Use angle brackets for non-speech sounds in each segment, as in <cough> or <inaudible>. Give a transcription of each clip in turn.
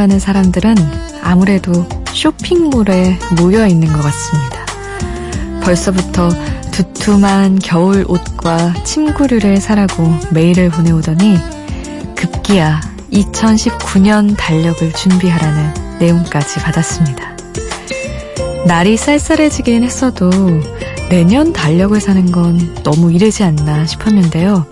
나가는 사람들은 아무래도 쇼핑몰에 모여 있는 것 같습니다. 벌써부터 두툼한 겨울 옷과 침구류를 사라고 메일을 보내오더니 급기야 2019년 달력을 준비하라는 내용까지 받았습니다. 날이 쌀쌀해지긴 했어도 내년 달력을 사는 건 너무 이르지 않나 싶었는데요.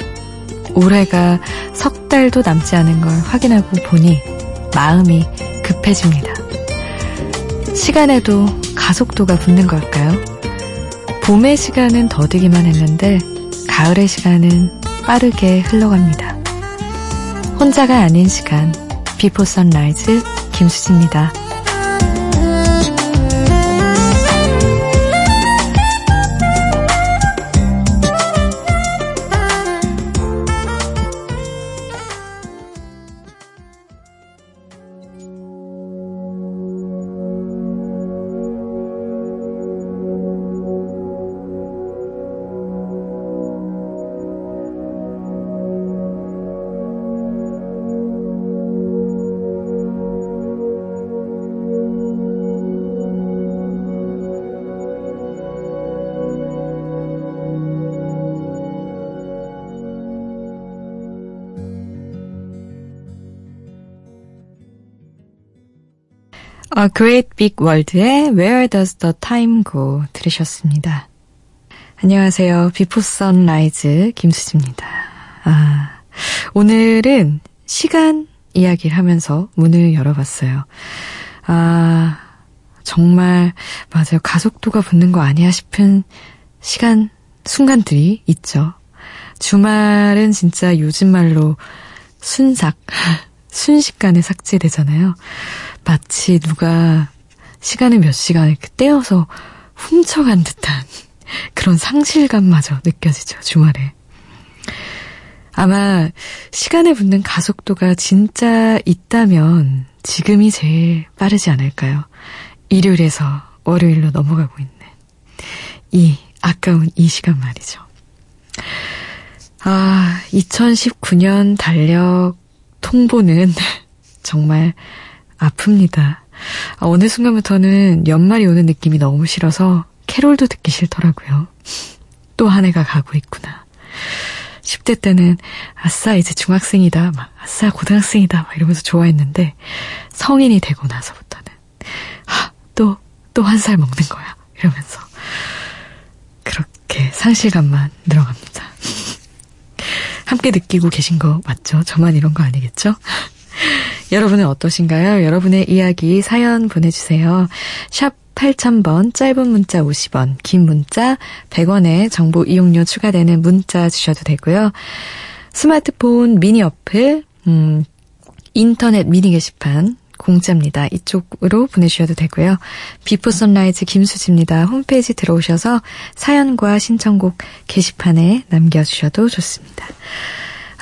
올해가 석 달도 남지 않은 걸 확인하고 보니 마음이 급해집니다. 시간에도 가속도가 붙는 걸까요? 봄의 시간은 더디기만 했는데 가을의 시간은 빠르게 흘러갑니다. 혼자가 아닌 시간 비포 선라이즈 김수지입니다. A Great Big World의 Where Does the Time Go 들으셨습니다. 안녕하세요. 비포 선라이즈 김수지입니다. 아, 오늘은 시간 이야기를 하면서 문을 열어봤어요. 아, 정말 맞아요. 가속도가 붙는 거 아니야 싶은 시간, 순간들이 있죠. 주말은 진짜 요즘 말로 순삭, <laughs> 순식간에 삭제되잖아요. 마치 누가 시간을 몇 시간 이렇게 떼어서 훔쳐간 듯한 그런 상실감마저 느껴지죠, 주말에. 아마 시간에 붙는 가속도가 진짜 있다면 지금이 제일 빠르지 않을까요? 일요일에서 월요일로 넘어가고 있는 이 아까운 이 시간 말이죠. 아, 2019년 달력 통보는 <laughs> 정말 아픕니다. 아, 어느 순간부터는 연말이 오는 느낌이 너무 싫어서 캐롤도 듣기 싫더라고요. 또 한 해가 가고 있구나. 10대 때는 아싸 이제 중학생이다, 막 아싸 고등학생이다 막 이러면서 좋아했는데 성인이 되고 나서부터는 아, 또또 한 살 먹는 거야 이러면서 그렇게 상실감만 늘어갑니다. 함께 느끼고 계신 거 맞죠? 저만 이런 거 아니겠죠? <laughs> 여러분은 어떠신가요? 여러분의 이야기 사연 보내주세요. 샵 8000번, 짧은 문자 50원, 긴 문자 100원에 정보 이용료 추가되는 문자 주셔도 되고요. 스마트폰 미니 어플, 음, 인터넷 미니 게시판, 공짜입니다. 이쪽으로 보내주셔도 되고요. 비포 선라이즈 김수지입니다. 홈페이지 들어오셔서 사연과 신청곡 게시판에 남겨주셔도 좋습니다.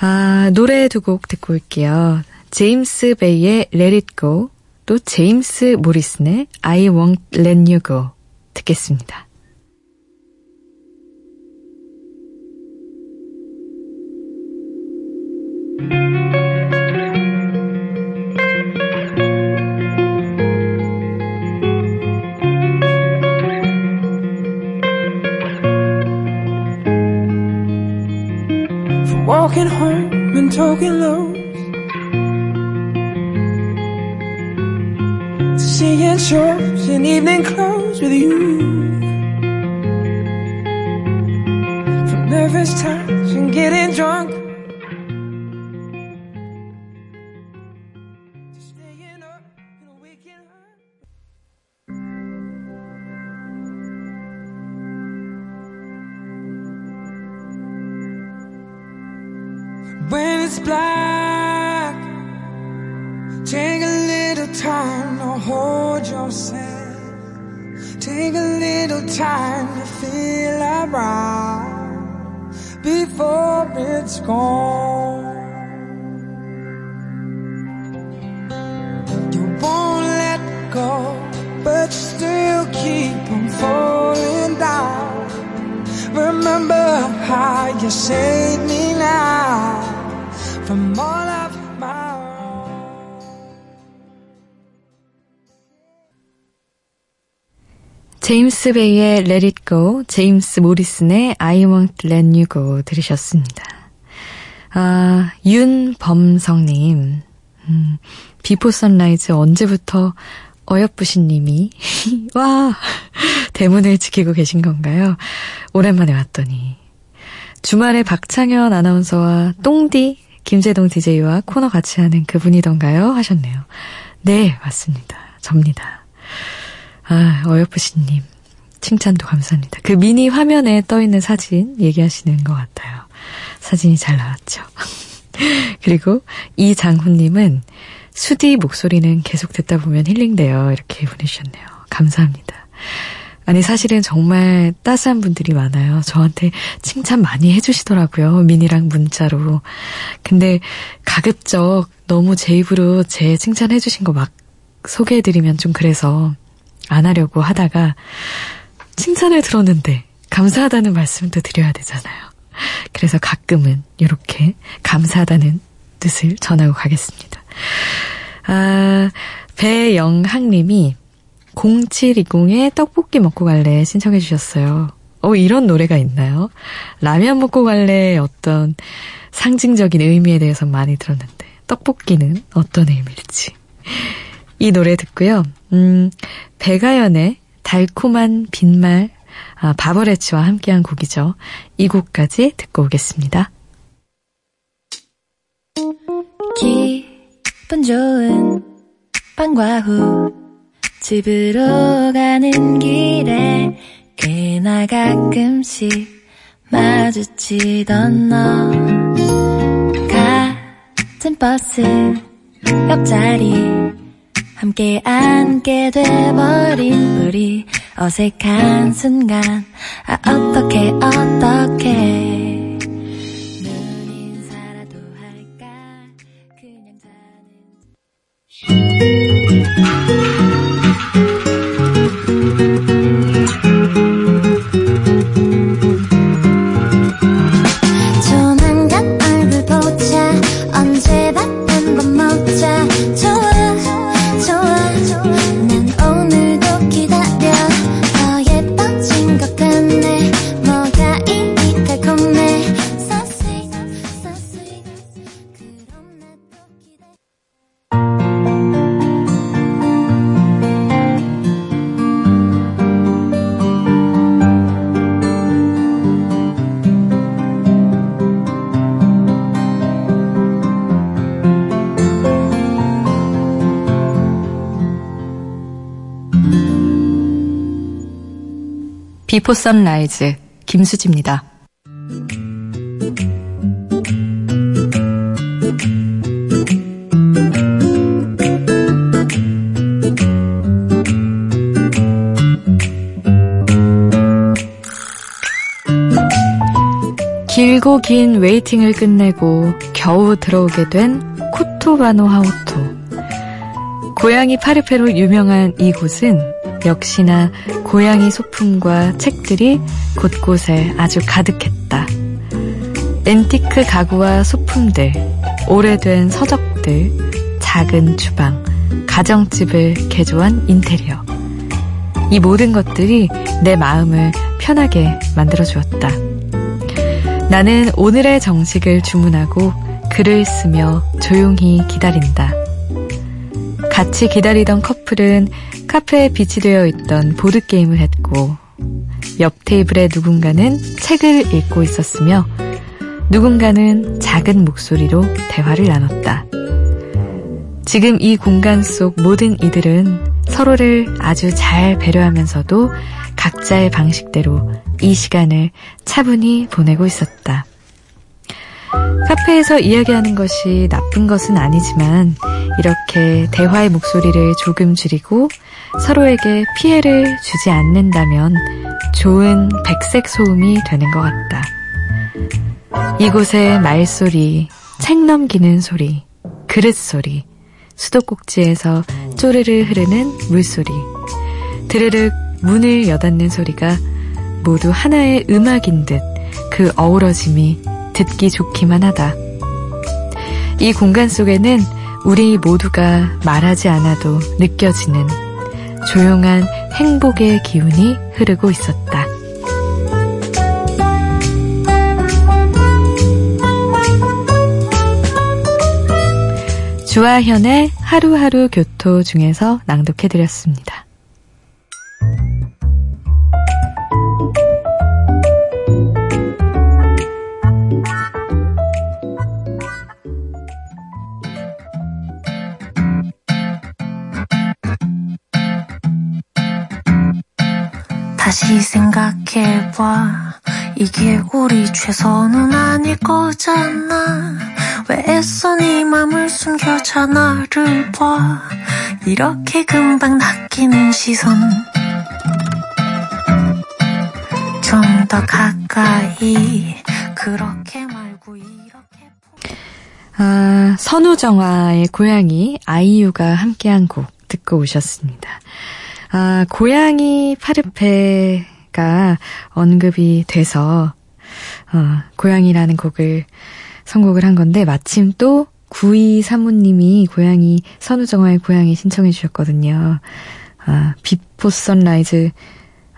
아, 노래 두 곡 듣고 올게요. 제임스 베이의 Let It Go, 또 제임스 모리슨의 I Won't Let You Go 듣겠습니다. Walking home and talking low seeing shows in evening clothes with you. From nervous times and getting drunk. Hold yourself. Take a little time to feel around before it's gone. You won't let go, but you still keep on falling down. Remember how you saved me now from all of 제임스 베이의 Let It Go, 제임스 모리슨의 I Won't Let You Go 들으셨습니다. 아, 윤범성님, 음, 비포 선라이즈 언제부터 어여쁘신 님이, <laughs> 와, 대문을 지키고 계신 건가요? 오랜만에 왔더니. 주말에 박창현 아나운서와 똥디, 김재동 DJ와 코너 같이 하는 그분이던가요? 하셨네요. 네, 맞습니다. 접니다. 아, 어여쁘신님. 칭찬도 감사합니다. 그 미니 화면에 떠있는 사진 얘기하시는 것 같아요. 사진이 잘 나왔죠. <laughs> 그리고 이장훈님은 수디 목소리는 계속 듣다 보면 힐링돼요. 이렇게 보내주셨네요. 감사합니다. 아니, 사실은 정말 따스한 분들이 많아요. 저한테 칭찬 많이 해주시더라고요. 미니랑 문자로. 근데 가급적 너무 제 입으로 제 칭찬해주신 거 막 소개해드리면 좀 그래서 안 하려고 하다가 칭찬을 들었는데 감사하다는 말씀도 드려야 되잖아요. 그래서 가끔은 이렇게 감사하다는 뜻을 전하고 가겠습니다. 아, 배영학님이 0720에 떡볶이 먹고 갈래 신청해 주셨어요. 어, 이런 노래가 있나요? 라면 먹고 갈래 어떤 상징적인 의미에 대해서 많이 들었는데, 떡볶이는 어떤 의미일지. 이 노래 듣고요. 음, 배가연의 달콤한 빈말, 아, 바버레치와 함께한 곡이죠. 이 곡까지 듣고 오겠습니다. 기분 좋은 밤과 후 집으로 가는 길에 꽤나 가끔씩 마주치던 너 같은 버스 옆자리 함께 앉게 돼버린 우리 어색한 순간. 아 어떻게 어떻게 비포 선라이즈 김수지입니다. 길고 긴 waiting을 끝내고 겨우 들어오게 된 코토바노 하우토. 고양이 파르페로 유명한 이곳은 역시나 고양이 소품과 책들이 곳곳에 아주 가득했다. 앤티크 가구와 소품들, 오래된 서적들, 작은 주방, 가정집을 개조한 인테리어. 이 모든 것들이 내 마음을 편하게 만들어 주었다. 나는 오늘의 정식을 주문하고 글을 쓰며 조용히 기다린다. 같이 기다리던 커플은 카페에 비치되어 있던 보드게임을 했고, 옆 테이블에 누군가는 책을 읽고 있었으며, 누군가는 작은 목소리로 대화를 나눴다. 지금 이 공간 속 모든 이들은 서로를 아주 잘 배려하면서도 각자의 방식대로 이 시간을 차분히 보내고 있었다. 카페에서 이야기하는 것이 나쁜 것은 아니지만 이렇게 대화의 목소리를 조금 줄이고 서로에게 피해를 주지 않는다면 좋은 백색 소음이 되는 것 같다. 이곳의 말소리, 책 넘기는 소리, 그릇 소리, 수도꼭지에서 쪼르르 흐르는 물소리, 드르륵 문을 여닫는 소리가 모두 하나의 음악인 듯 그 어우러짐이 듣기 좋기만 하다. 이 공간 속에는 우리 모두가 말하지 않아도 느껴지는 조용한 행복의 기운이 흐르고 있었다. 주아현의 하루하루 교토 중에서 낭독해드렸습니다. 생각해봐. 이게 우리 최선은 아닐 거잖아. 왜 애써 네 맘을 숨겨 전화를 봐. 이렇게 금방 낚이는 시선. 좀 더 가까이. 그렇게 말고 이렇게. 아, 선우정아의 고양이 아이유가 함께한 곡 듣고 오셨습니다. 아, 고양이 파르페 가 언급이 돼서, 어, 고양이라는 곡을 선곡을 한 건데, 마침 또 구이사오님이 고양이, 선우정아의 고양이 신청해 주셨거든요. 아, Before Sunrise,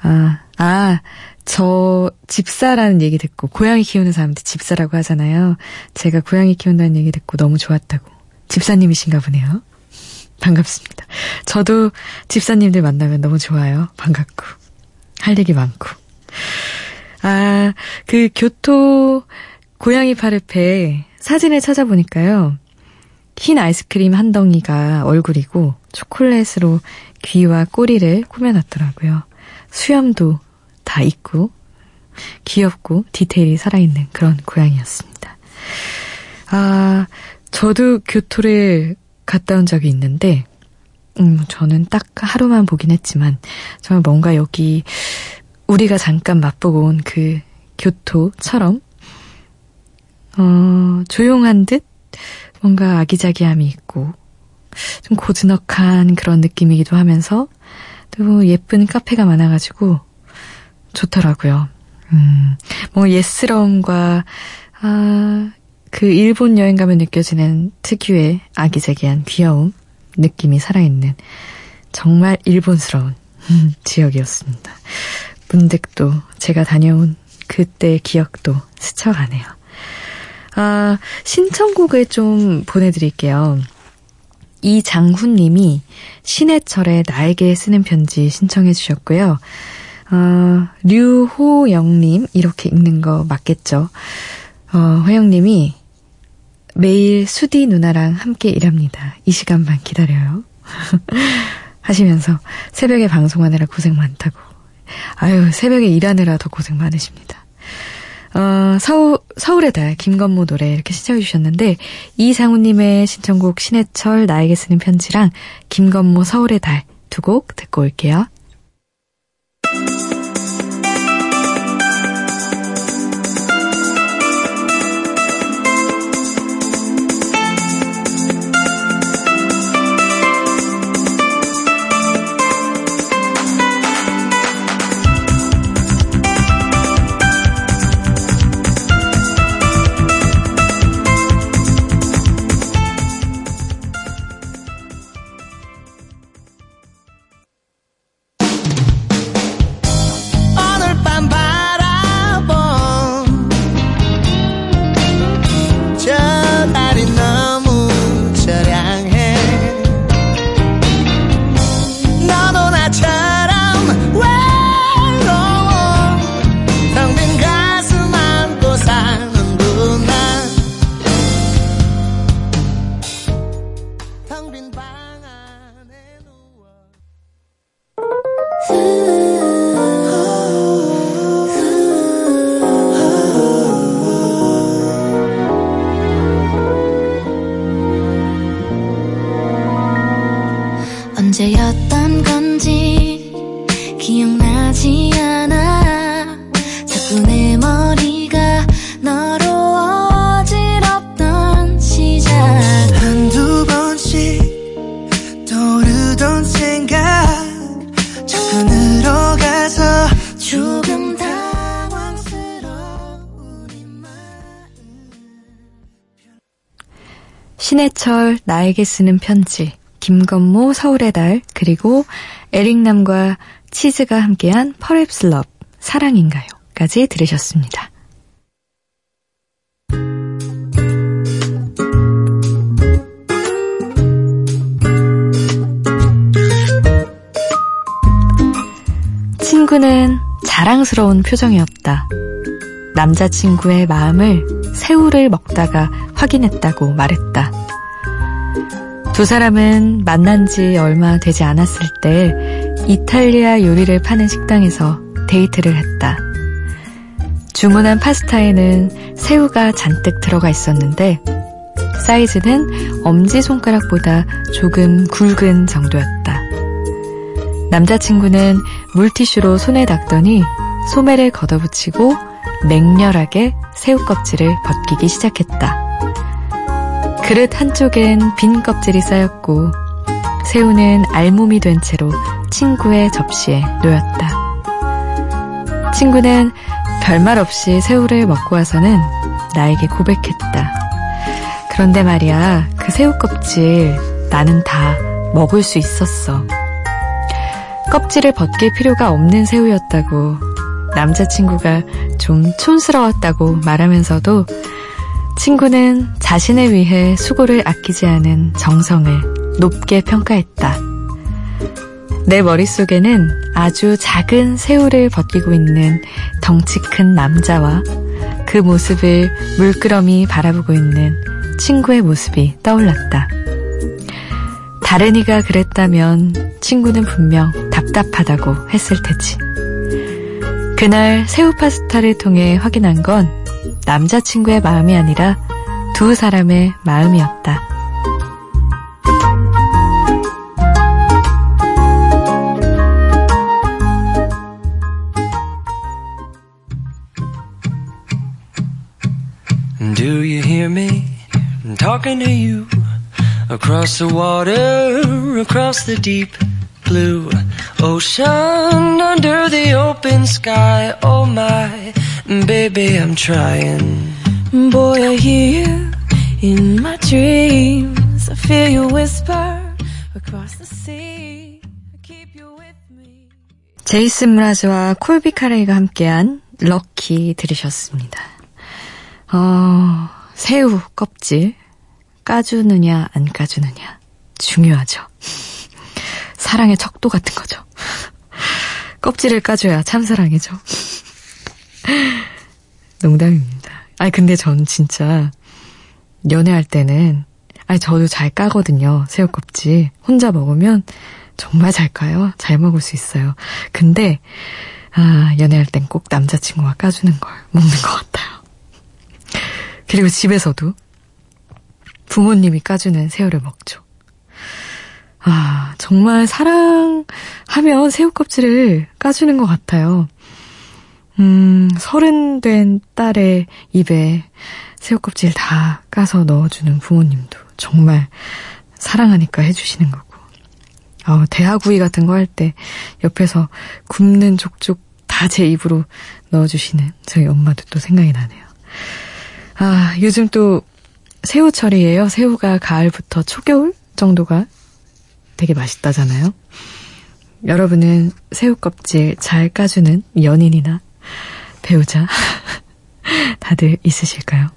아, 아, 저 집사라는 얘기 듣고, 고양이 키우는 사람들 집사라고 하잖아요. 제가 고양이 키운다는 얘기 듣고 너무 좋았다고. 집사님이신가 보네요. <laughs> 반갑습니다. 저도 집사님들 만나면 너무 좋아요. 반갑고. 할 얘기 많고. 아, 그 교토 고양이 파르페 사진을 찾아보니까요. 흰 아이스크림 한 덩이가 얼굴이고 초콜릿으로 귀와 꼬리를 꾸며놨더라고요. 수염도 다 있고 귀엽고 디테일이 살아있는 그런 고양이였습니다. 아, 저도 교토를 갔다 온 적이 있는데, 음, 저는 딱 하루만 보긴 했지만, 정말 뭔가 여기, 우리가 잠깐 맛보고 온 그 교토처럼, 어, 조용한 듯, 뭔가 아기자기함이 있고, 좀 고즈넉한 그런 느낌이기도 하면서, 또 예쁜 카페가 많아가지고, 좋더라고요. 음, 뭐, 옛스러움과, 아, 그 일본 여행 가면 느껴지는 특유의 아기자기한 귀여움, 느낌이 살아있는 정말 일본스러운 <laughs> 지역이었습니다. 문득 또 제가 다녀온 그때 기억도 스쳐가네요. 아, 신청곡을 좀 보내드릴게요. 이장훈님이 신해철의 나에게 쓰는 편지 신청해 주셨고요. 어, 류호영님 이렇게 읽는 거 맞겠죠? 어, 호영님이 매일 수디 누나랑 함께 일합니다. 이 시간만 기다려요. <laughs> 하시면서 새벽에 방송하느라 고생 많다고. 아유, 새벽에 일하느라 더 고생 많으십니다. 어, 서울, 서울의 달, 김건모 노래 이렇게 신청해 주셨는데, 이상우님의 신청곡 신해철 나에게 쓰는 편지랑 김건모 서울의 달 두 곡 듣고 올게요. 나에게 쓰는 편지 김건모 서울의 달 그리고 에릭남과 치즈가 함께한 퍼랩스 럽 사랑인가요 까지 들으셨습니다. 친구는 자랑스러운 표정이었다. 남자친구의 마음을 새우를 먹다가 확인했다고 말했다. 두 사람은 만난 지 얼마 되지 않았을 때 이탈리아 요리를 파는 식당에서 데이트를 했다. 주문한 파스타에는 새우가 잔뜩 들어가 있었는데 사이즈는 엄지손가락보다 조금 굵은 정도였다. 남자친구는 물티슈로 손에 닦더니 소매를 걷어붙이고 맹렬하게 새우 껍질을 벗기기 시작했다. 그릇 한쪽엔 빈 껍질이 쌓였고 새우는 알몸이 된 채로 친구의 접시에 놓였다. 친구는 별말 없이 새우를 먹고 와서는 나에게 고백했다. 그런데 말이야, 그 새우 껍질 나는 다 먹을 수 있었어. 껍질을 벗길 필요가 없는 새우였다고 남자친구가 좀 촌스러웠다고 말하면서도 친구는 자신을 위해 수고를 아끼지 않은 정성을 높게 평가했다. 내 머릿속에는 아주 작은 새우를 벗기고 있는 덩치 큰 남자와 그 모습을 물끄러미 바라보고 있는 친구의 모습이 떠올랐다. 다른 이가 그랬다면 친구는 분명 답답하다고 했을 테지. 그날 새우 파스타를 통해 확인한 건 남자친구의 마음이 아니라 두 사람의 마음이었다. Do you hear me talking to you? Across the water, across the deep blue ocean, under the open sky. Oh my, baby, I'm trying. Boy, I hear you in my dreams. I feel you whisper across the sea. Keep you with me. 제이슨 무라즈와 콜비 카레이가 함께한 럭키 들으셨습니다. 어, 새우 껍질. 까주느냐, 안 까주느냐. 중요하죠. 사랑의 척도 같은 거죠. 껍질을 까줘야 참사랑이죠. <laughs> 농담입니다. 아니, 근데 전 진짜 연애할 때는, 아니, 저도 잘 까거든요. 새우 껍질. 혼자 먹으면 정말 잘 까요. 잘 먹을 수 있어요. 근데, 아, 연애할 땐 꼭 남자친구가 까주는 걸 먹는 것 같아요. 그리고 집에서도 부모님이 까주는 새우를 먹죠. 아, 정말 사랑하면 새우 껍질을 까주는 것 같아요. 음, 서른 된 딸의 입에 새우 껍질 다 까서 넣어주는 부모님도 정말 사랑하니까 해주시는 거고. 어, 대하구이 같은 거 할 때 옆에서 굽는 족족 다 제 입으로 넣어주시는 저희 엄마도 또 생각이 나네요. 아, 요즘 또 새우철이에요. 새우가 가을부터 초겨울 정도가 되게 맛있다잖아요. 여러분은 새우 껍질 잘 까주는 연인이나 배우자 <laughs> 다들 있으실까요?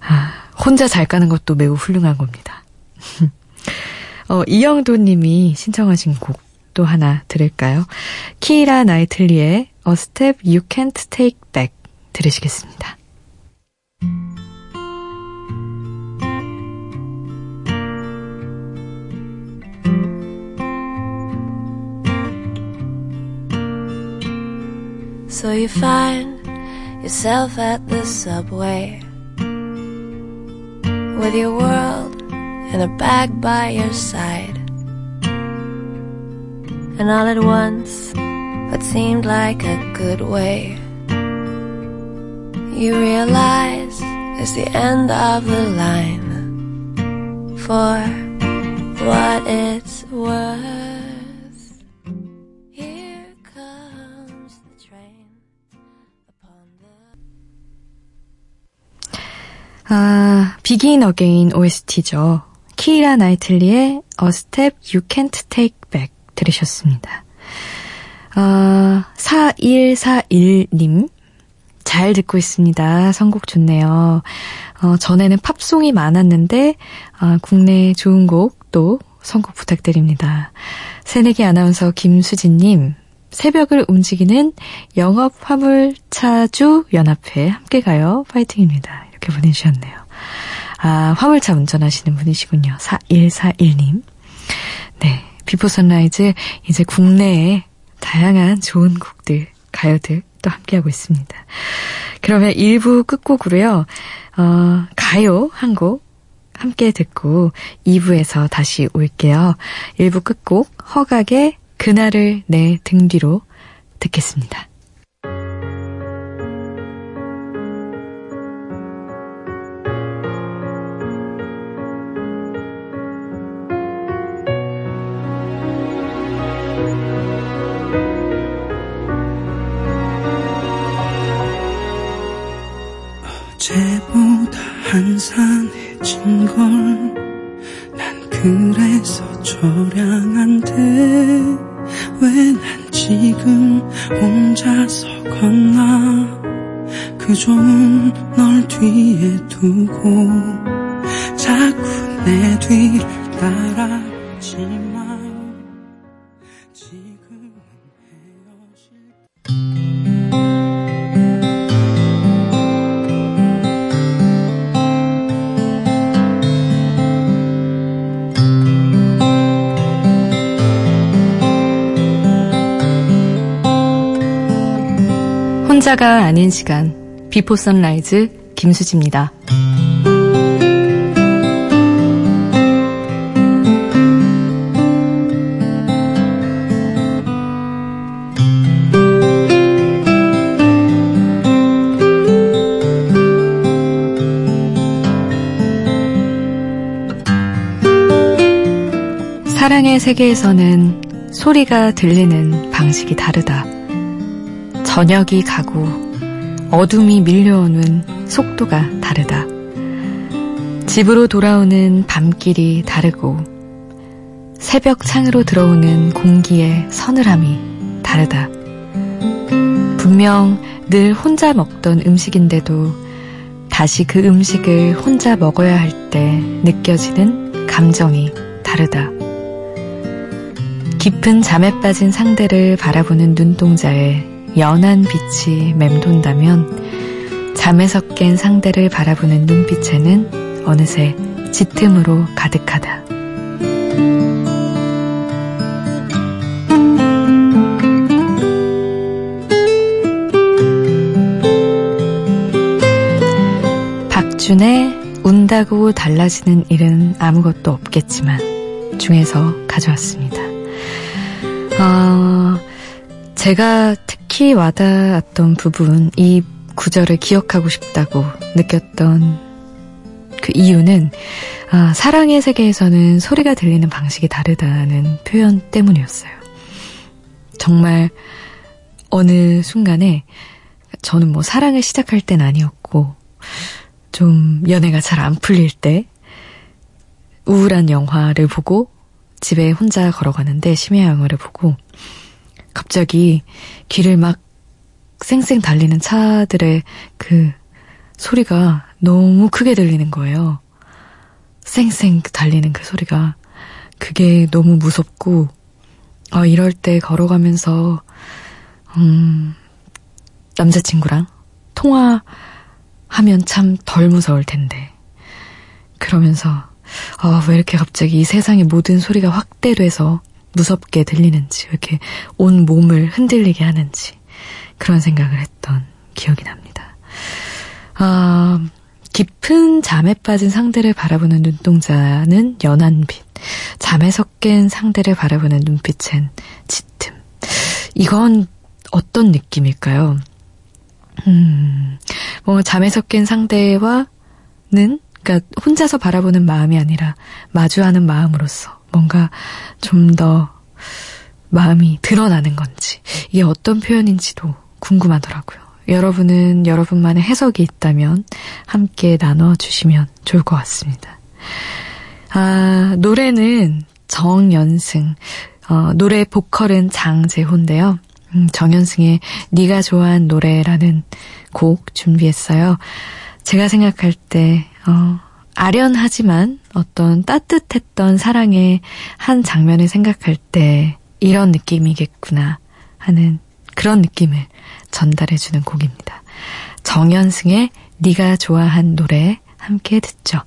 아, 혼자 잘 까는 것도 매우 훌륭한 겁니다. <laughs> 어, 이영도 님이 신청하신 곡 또 하나 들을까요? 키라 나이틀리의 A Step You Can't Take Back 들으시겠습니다. So you find yourself at the subway with your world in a bag by your side. And all at once, what seemed like a good way, you realize it's the end of the line for what it's worth. 아, Begin Again OST죠. 키이라 나이틀리의 A Step You Can't Take Back 들으셨습니다. 어, 4141님, 잘 듣고 있습니다. 선곡 좋네요. 어, 전에는 팝송이 많았는데, 어, 국내 좋은 곡도 선곡 부탁드립니다. 새내기 아나운서 김수지님, 새벽을 움직이는 영업 화물차주 연합회 함께 가요. 파이팅입니다. 이렇게 보내주셨네요. 아, 화물차 운전하시는 분이시군요. 4141님. 네. Before Sunrise 이제 국내에 다양한 좋은 곡들, 가요들 또 함께하고 있습니다. 그러면 1부 끝곡으로요, 어, 가요 한 곡 함께 듣고 2부에서 다시 올게요. 1부 끝곡 허각의 그날을 내 등 뒤로 듣겠습니다. 어제보다 한산해진 걸 난 그래서 cho량한데 왜 난 지금 혼자서 걷나? 그 좋은 널 뒤에 두고 자꾸 내 뒤를 따라 혼자가 아닌 시간 비포 선라이즈 김수지입니다. 사랑의 세계에서는 소리가 들리는 방식이 다르다. 저녁이 가고 어둠이 밀려오는 속도가 다르다. 집으로 돌아오는 밤길이 다르고 새벽 창으로 들어오는 공기의 서늘함이 다르다. 분명 늘 혼자 먹던 음식인데도 다시 그 음식을 혼자 먹어야 할 때 느껴지는 감정이 다르다. 깊은 잠에 빠진 상대를 바라보는 눈동자에 연한 빛이 맴돈다면 잠에서 깬 상대를 바라보는 눈빛에는 어느새 짙음으로 가득하다. 박준의 운다고 달라지는 일은 아무것도 없겠지만 중에서 가져왔습니다. 어, 제가 특히 와닿았던 부분, 이 구절을 기억하고 싶다고 느꼈던 그 이유는 아, 사랑의 세계에서는 소리가 들리는 방식이 다르다는 표현 때문이었어요. 정말 어느 순간에 저는 뭐 사랑을 시작할 땐 아니었고 좀 연애가 잘 안 풀릴 때 우울한 영화를 보고 집에 혼자 걸어가는데 심야 영화를 보고 갑자기 길을 막 쌩쌩 달리는 차들의 그 소리가 너무 크게 들리는 거예요. 쌩쌩 달리는 그 소리가. 그게 너무 무섭고, 어, 이럴 때 걸어가면서, 음, 남자친구랑 통화하면 참 덜 무서울 텐데. 그러면서, 아, 왜 이렇게 갑자기 이 세상의 모든 소리가 확대돼서 무섭게 들리는지, 왜 이렇게 온 몸을 흔들리게 하는지, 그런 생각을 했던 기억이 납니다. 아, 깊은 잠에 빠진 상대를 바라보는 눈동자는 연한 빛, 잠에서 깬 상대를 바라보는 눈빛엔 짙음. 이건 어떤 느낌일까요? 음, 뭐, 잠에서 깬 상대와는, 그니까, 혼자서 바라보는 마음이 아니라, 마주하는 마음으로서, 뭔가 좀 더 마음이 드러나는 건지, 이게 어떤 표현인지도 궁금하더라고요. 여러분은 여러분만의 해석이 있다면 함께 나눠주시면 좋을 것 같습니다. 아, 노래는 정연승, 어, 노래 보컬은 장재호인데요. 음, 정연승의 네가 좋아한 노래라는 곡 준비했어요. 제가 생각할 때, 어, 아련하지만 어떤 따뜻했던 사랑의 한 장면을 생각할 때 이런 느낌이겠구나 하는 그런 느낌을 전달해주는 곡입니다. 정연승의 네가 좋아한 노래 함께 듣죠.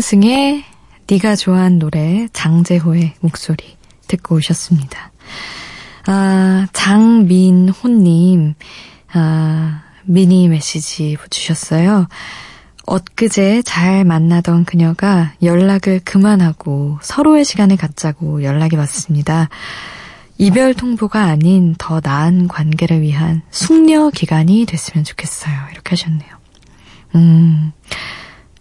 정연승의 네가 좋아한 노래 장재호의 목소리 듣고 오셨습니다. 아, 장민호님, 아, 미니 메시지 주셨어요. 엊그제 잘 만나던 그녀가 연락을 그만하고 서로의 시간을 갖자고 연락이 왔습니다. 이별 통보가 아닌 더 나은 관계를 위한 숙려 기간이 됐으면 좋겠어요. 이렇게 하셨네요. 음,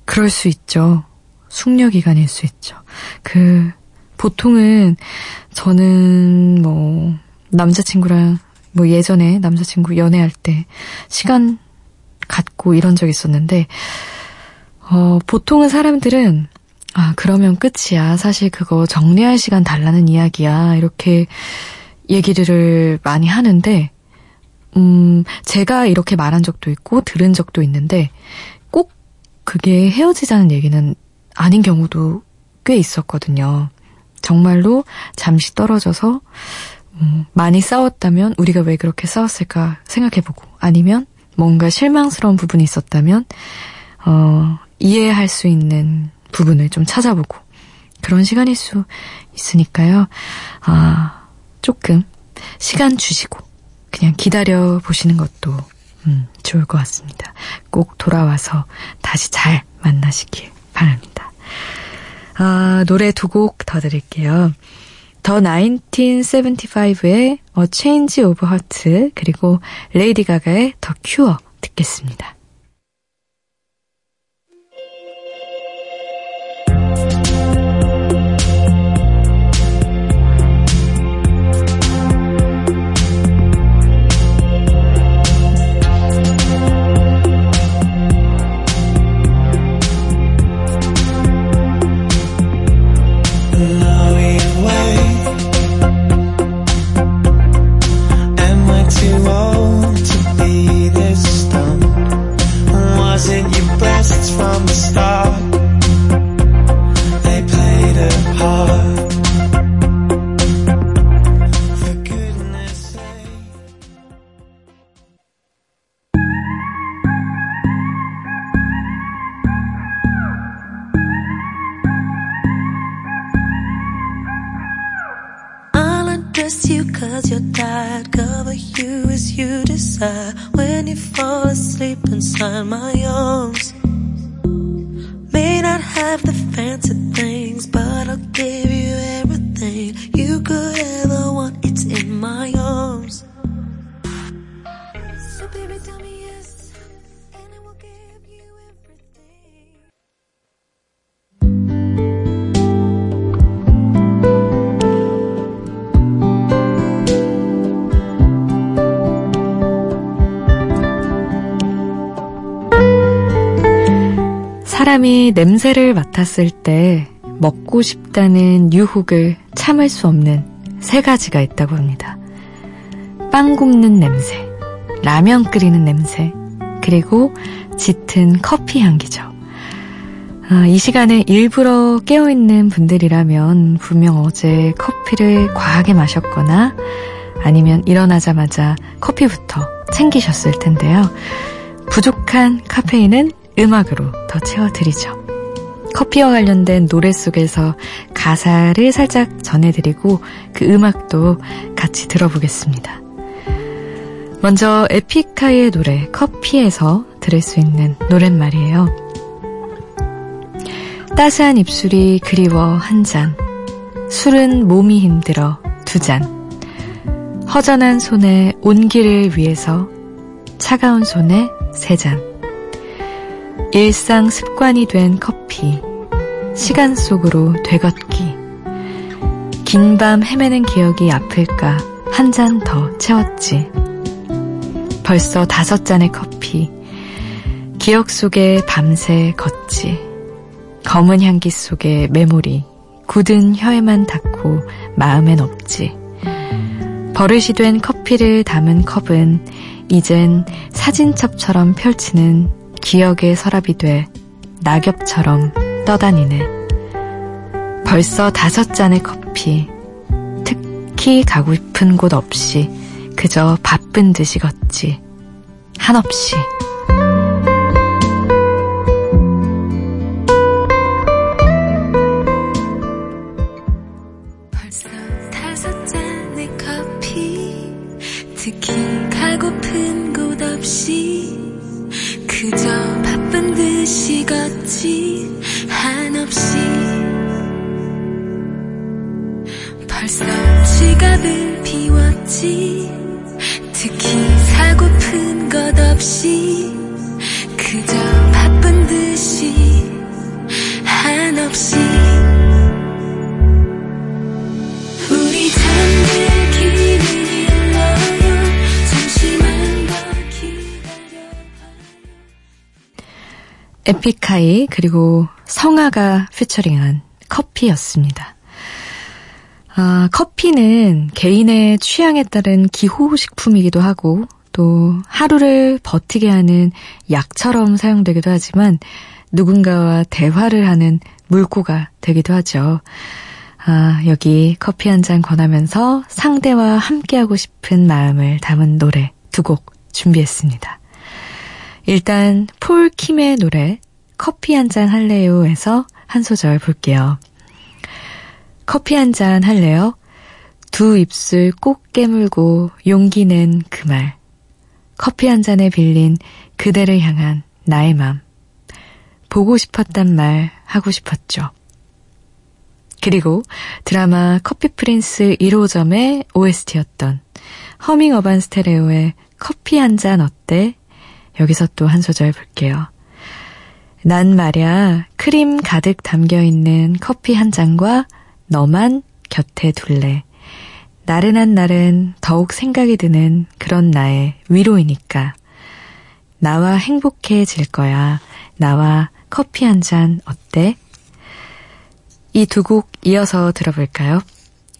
그럴 수 있죠. 숙려 기간일 수 있죠. 그, 보통은 저는 뭐, 남자친구랑 뭐 예전에 남자친구 연애할 때 시간 갖고 이런 적 있었는데, 어, 보통은 사람들은 아, 그러면 끝이야. 사실 그거 정리할 시간 달라는 이야기야. 이렇게 얘기를 많이 하는데, 음, 제가 이렇게 말한 적도 있고, 들은 적도 있는데, 꼭 그게 헤어지자는 얘기는 아닌 경우도 꽤 있었거든요. 정말로 잠시 떨어져서, 음, 많이 싸웠다면 우리가 왜 그렇게 싸웠을까 생각해보고, 아니면 뭔가 실망스러운 부분이 있었다면, 어, 이해할 수 있는 부분을 좀 찾아보고, 그런 시간일 수 있으니까요. 아, 조금 시간 주시고, 그냥 기다려 보시는 것도, 음, 좋을 것 같습니다. 꼭 돌아와서 다시 잘 만나시길 바랍니다. 아, 노래 두 곡 더 드릴게요. 더 1975의 A Change of Heart 그리고 레이디 가가의 더 큐어 듣겠습니다. 사람이 냄새를 맡았을 때 먹고 싶다는 유혹을 참을 수 없는 세 가지가 있다고 합니다. 빵 굽는 냄새, 라면 끓이는 냄새, 그리고 짙은 커피 향기죠. 아, 이 시간에 일부러 깨어있는 분들이라면 분명 어제 커피를 과하게 마셨거나 아니면 일어나자마자 커피부터 챙기셨을 텐데요. 부족한 카페인은 음악으로 더 채워드리죠. 커피와 관련된 노래 속에서 가사를 살짝 전해드리고 그 음악도 같이 들어보겠습니다. 먼저 에픽하이의 노래 커피에서 들을 수 있는 노랫말이에요. 따스한 입술이 그리워 한 잔, 술은 몸이 힘들어 두 잔, 허전한 손에 온기를 위해서 차가운 손에 세 잔. 일상 습관이 된 커피, 시간 속으로 되걷기. 긴 밤 헤매는 기억이 아플까 한 잔 더 채웠지. 벌써 다섯 잔의 커피. 기억 속에 밤새 걷지. 검은 향기 속에 메모리. 굳은 혀에만 닿고 마음엔 없지. 버릇이 된 커피를 담은 컵은 이젠 사진첩처럼 펼치는 기억의 서랍이 돼 낙엽처럼 떠다니네. 벌써 다섯 잔의 커피. 특히 가고 싶은 곳 없이 그저 바쁜 듯이 걷지. 한없이. 비웠지 특히 사고픈 것 없이 그저 바쁜 듯이 한없이. 우리 잠들기를 일러요. 잠시만 더 기다려봐요. 에픽하이 그리고 성아가 피처링한 커피였습니다. 아, 커피는 개인의 취향에 따른 기호식품이기도 하고 또 하루를 버티게 하는 약처럼 사용되기도 하지만 누군가와 대화를 하는 물고가 되기도 하죠. 아, 여기 커피 한 잔 권하면서 상대와 함께하고 싶은 마음을 담은 노래 두 곡 준비했습니다. 일단 폴 킴의 노래 커피 한 잔 할래요에서 한 소절 볼게요. 커피 한 잔 할래요? 두 입술 꼭 깨물고 용기 낸 그 말. 커피 한 잔에 빌린 그대를 향한 나의 맘. 보고 싶었단 말 하고 싶었죠. 그리고 드라마 커피 프린스 1호점의 OST였던 허밍 어반 스테레오의 커피 한 잔 어때? 여기서 또 한 소절 볼게요. 난 말야 크림 가득 담겨 있는 커피 한 잔과 너만 곁에 둘래. 나른한 날은 더욱 생각이 드는 그런 나의 위로이니까. 나와 행복해질 거야. 나와 커피 한 잔 어때? 이 두 곡 이어서 들어볼까요?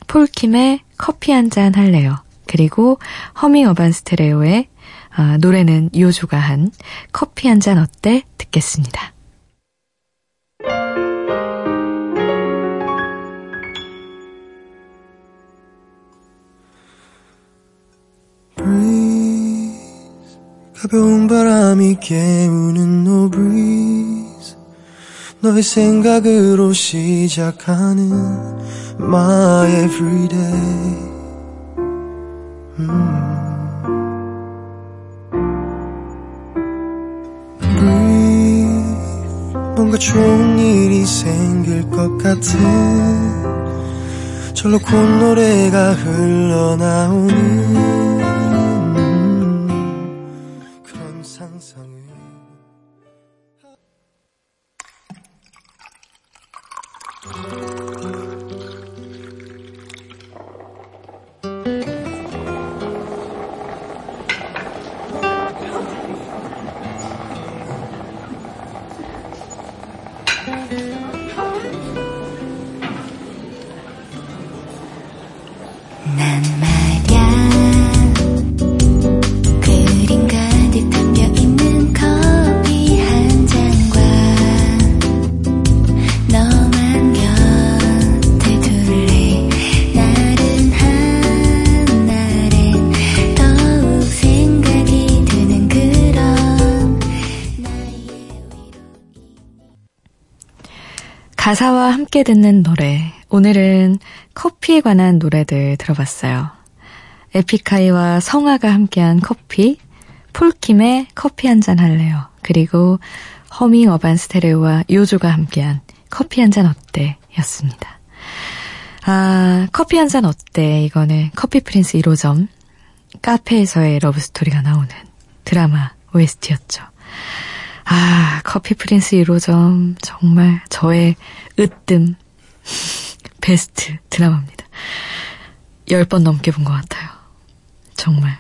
폴킴의 커피 한 잔 할래요. 그리고 허밍 어반 스테레오의 아, 노래는 요조가 한 커피 한 잔 어때? 듣겠습니다. 가벼운 바람이 깨우는 no breeze 너의 생각으로 시작하는 my everyday 음. breathe 뭔가 좋은 일이 생길 것 같은 절로 콧노래가 흘러나오는 가사와 함께 듣는 노래. 오늘은 커피에 관한 노래들 들어봤어요. 에픽하이와 성아가 함께한 커피, 폴킴의 커피 한 잔 할래요. 그리고 허밍 어반 스테레오와 요조가 함께한 커피 한 잔 어때? 였습니다. 아, 커피 한 잔 어때? 이거는 커피 프린스 1호점 카페에서의 러브스토리가 나오는 드라마 OST였죠. 아, 커피 프린스 1호점 정말 저의 으뜸 베스트 드라마입니다. 10번 넘게 본 것 같아요. 정말.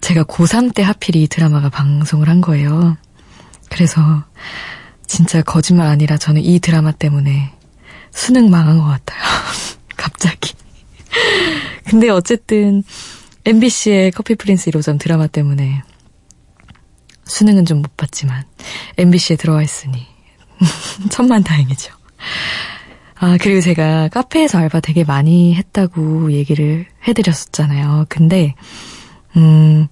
제가 고3 때 하필 이 드라마가 방송을 한 거예요. 그래서 진짜 거짓말 아니라 저는 이 드라마 때문에 수능 망한 것 같아요. <laughs> 갑자기. 근데 어쨌든 MBC의 커피 프린스 1호점 드라마 때문에 수능은 좀 못 봤지만 MBC에 들어와 있으니 <laughs> 천만 다행이죠. 아, 그리고 제가 카페에서 알바 되게 많이 했다고 얘기를 해드렸었잖아요. 근데, 음,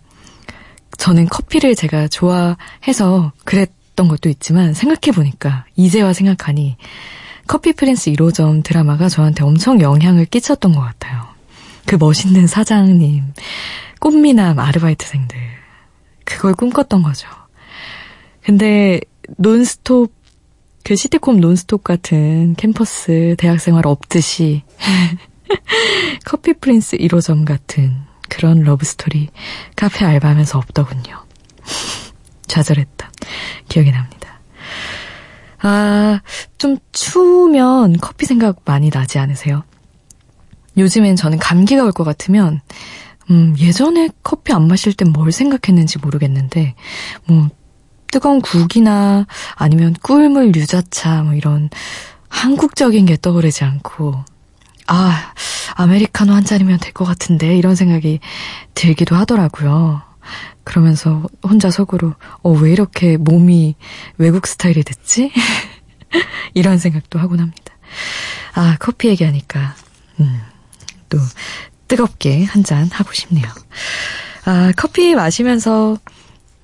저는 커피를 제가 좋아해서 그랬던 것도 있지만 생각해보니까, 이제와 생각하니, 커피 프린스 1호점 드라마가 저한테 엄청 영향을 끼쳤던 것 같아요. 그 멋있는 사장님, 꽃미남 아르바이트생들. 그걸 꿈꿨던 거죠. 근데 논스톱 그 시트콤 논스톱 같은 캠퍼스 대학생활 없듯이 <laughs> 커피 프린스 1호점 같은 그런 러브스토리 카페 알바하면서 없더군요. <laughs> 좌절했다. 기억이 납니다. 아, 좀 추우면 커피 생각 많이 나지 않으세요? 요즘엔 저는 감기가 올 것 같으면 음, 예전에 커피 안 마실 땐 뭘 생각했는지 모르겠는데, 뭐, 뜨거운 국이나 아니면 꿀물 유자차, 뭐 이런 한국적인 게 떠오르지 않고, 아, 아메리카노 한 잔이면 될 것 같은데, 이런 생각이 들기도 하더라고요. 그러면서 혼자 속으로, 어, 왜 이렇게 몸이 외국 스타일이 됐지? <laughs> 이런 생각도 하곤 합니다. 아, 커피 얘기하니까, 음, 또, 뜨겁게 한 잔 하고 싶네요. 아, 커피 마시면서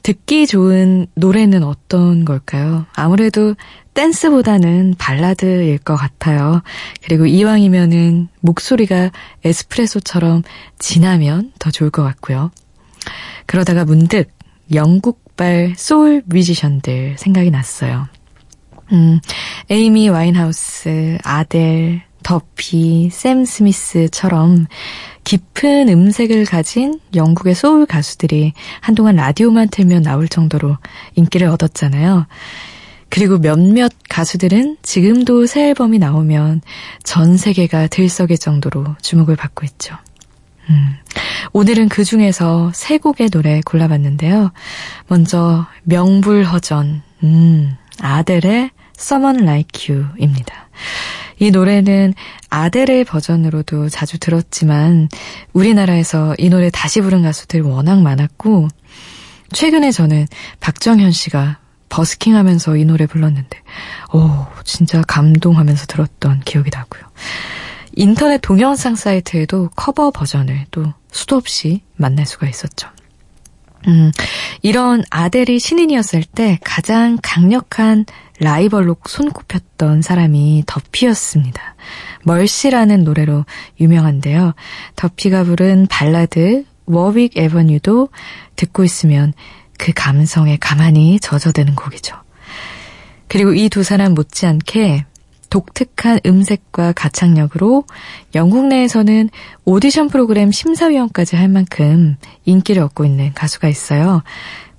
듣기 좋은 노래는 어떤 걸까요? 아무래도 댄스보다는 발라드일 것 같아요. 그리고 이왕이면은 목소리가 에스프레소처럼 진하면 더 좋을 것 같고요. 그러다가 문득 영국발 소울 뮤지션들 생각이 났어요. 음, 에이미 와인하우스, 아델, 더피, 샘 스미스처럼 깊은 음색을 가진 영국의 소울 가수들이 한동안 라디오만 틀면 나올 정도로 인기를 얻었잖아요. 그리고 몇몇 가수들은 지금도 새 앨범이 나오면 전 세계가 들썩일 정도로 주목을 받고 있죠. 음, 오늘은 그 중에서 세 곡의 노래 골라봤는데요. 먼저 명불허전, 음, 아델의 Someone Like You입니다. 이 노래는 아델의 버전으로도 자주 들었지만 우리나라에서 이 노래 다시 부른 가수들 워낙 많았고 최근에 저는 박정현 씨가 버스킹 하면서 이 노래 불렀는데 오 진짜 감동하면서 들었던 기억이 나고요. 인터넷 동영상 사이트에도 커버 버전을 또 수도 없이 만날 수가 있었죠. 음, 이런 아델이 신인이었을 때 가장 강력한 라이벌로 손꼽혔던 사람이 더피였습니다. 멀시라는 노래로 유명한데요. 더피가 부른 발라드 워윅 에버뉴도 듣고 있으면 그 감성에 가만히 젖어드는 곡이죠. 그리고 이 두 사람 못지않게 독특한 음색과 가창력으로 영국 내에서는 오디션 프로그램 심사위원까지 할 만큼 인기를 얻고 있는 가수가 있어요.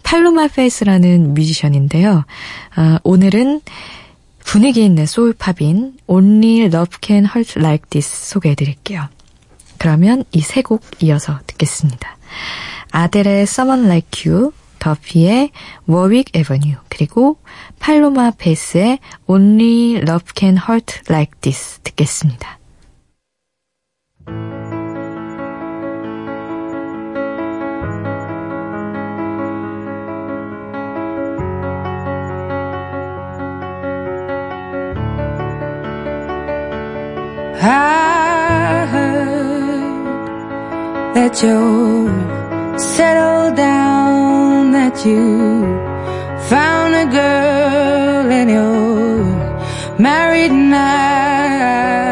팔로마 페이스라는 뮤지션인데요. 아, 오늘은 분위기 있는 소울팝인 Only Love Can Hurt Like This 소개해드릴게요. 그러면 이 세 곡 이어서 듣겠습니다. 아델의 Someone Like You, 더피의 Warwick Avenue, 그리고 팔로마 페이스의 Only Love Can Hurt Like This 듣겠습니다. I heard that you settled down, that you found a girl and you're married now.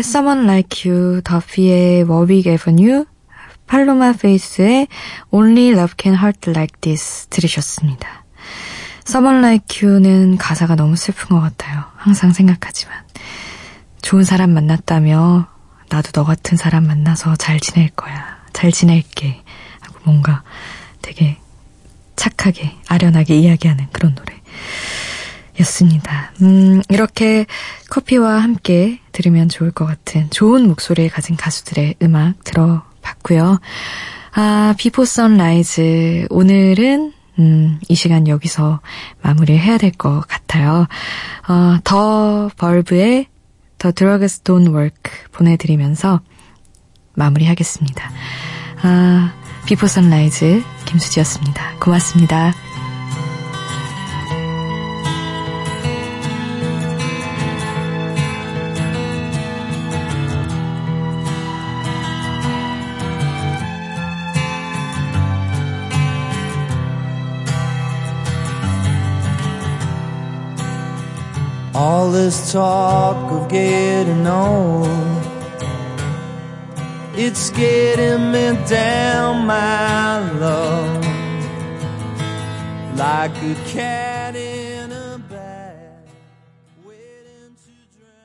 의 Someone Like You, 더피의 Warwick Avenue, 팔로마 페이스의 Only Love Can Hurt Like This 들으셨습니다. Someone Like You는 가사가 너무 슬픈 것 같아요. 항상 생각하지만. 좋은 사람 만났다며 나도 너 같은 사람 만나서 잘 지낼 거야. 잘 지낼게. 하고 뭔가 되게 착하게, 아련하게 이야기하는 그런 노래. 였습니다. 음, 이렇게 커피와 함께 들으면 좋을 것 같은 좋은 목소리를 가진 가수들의 음악 들어봤고요. 아, Before Sunrise. 오늘은, 음, 이 시간 여기서 마무리를 해야 될 것 같아요. 어, The Verve의 The Drugs Don't Work 보내드리면서 마무리하겠습니다. 아, Before Sunrise 김수지였습니다. 고맙습니다. All this talk of getting old, it's getting me down, my love, like a cat.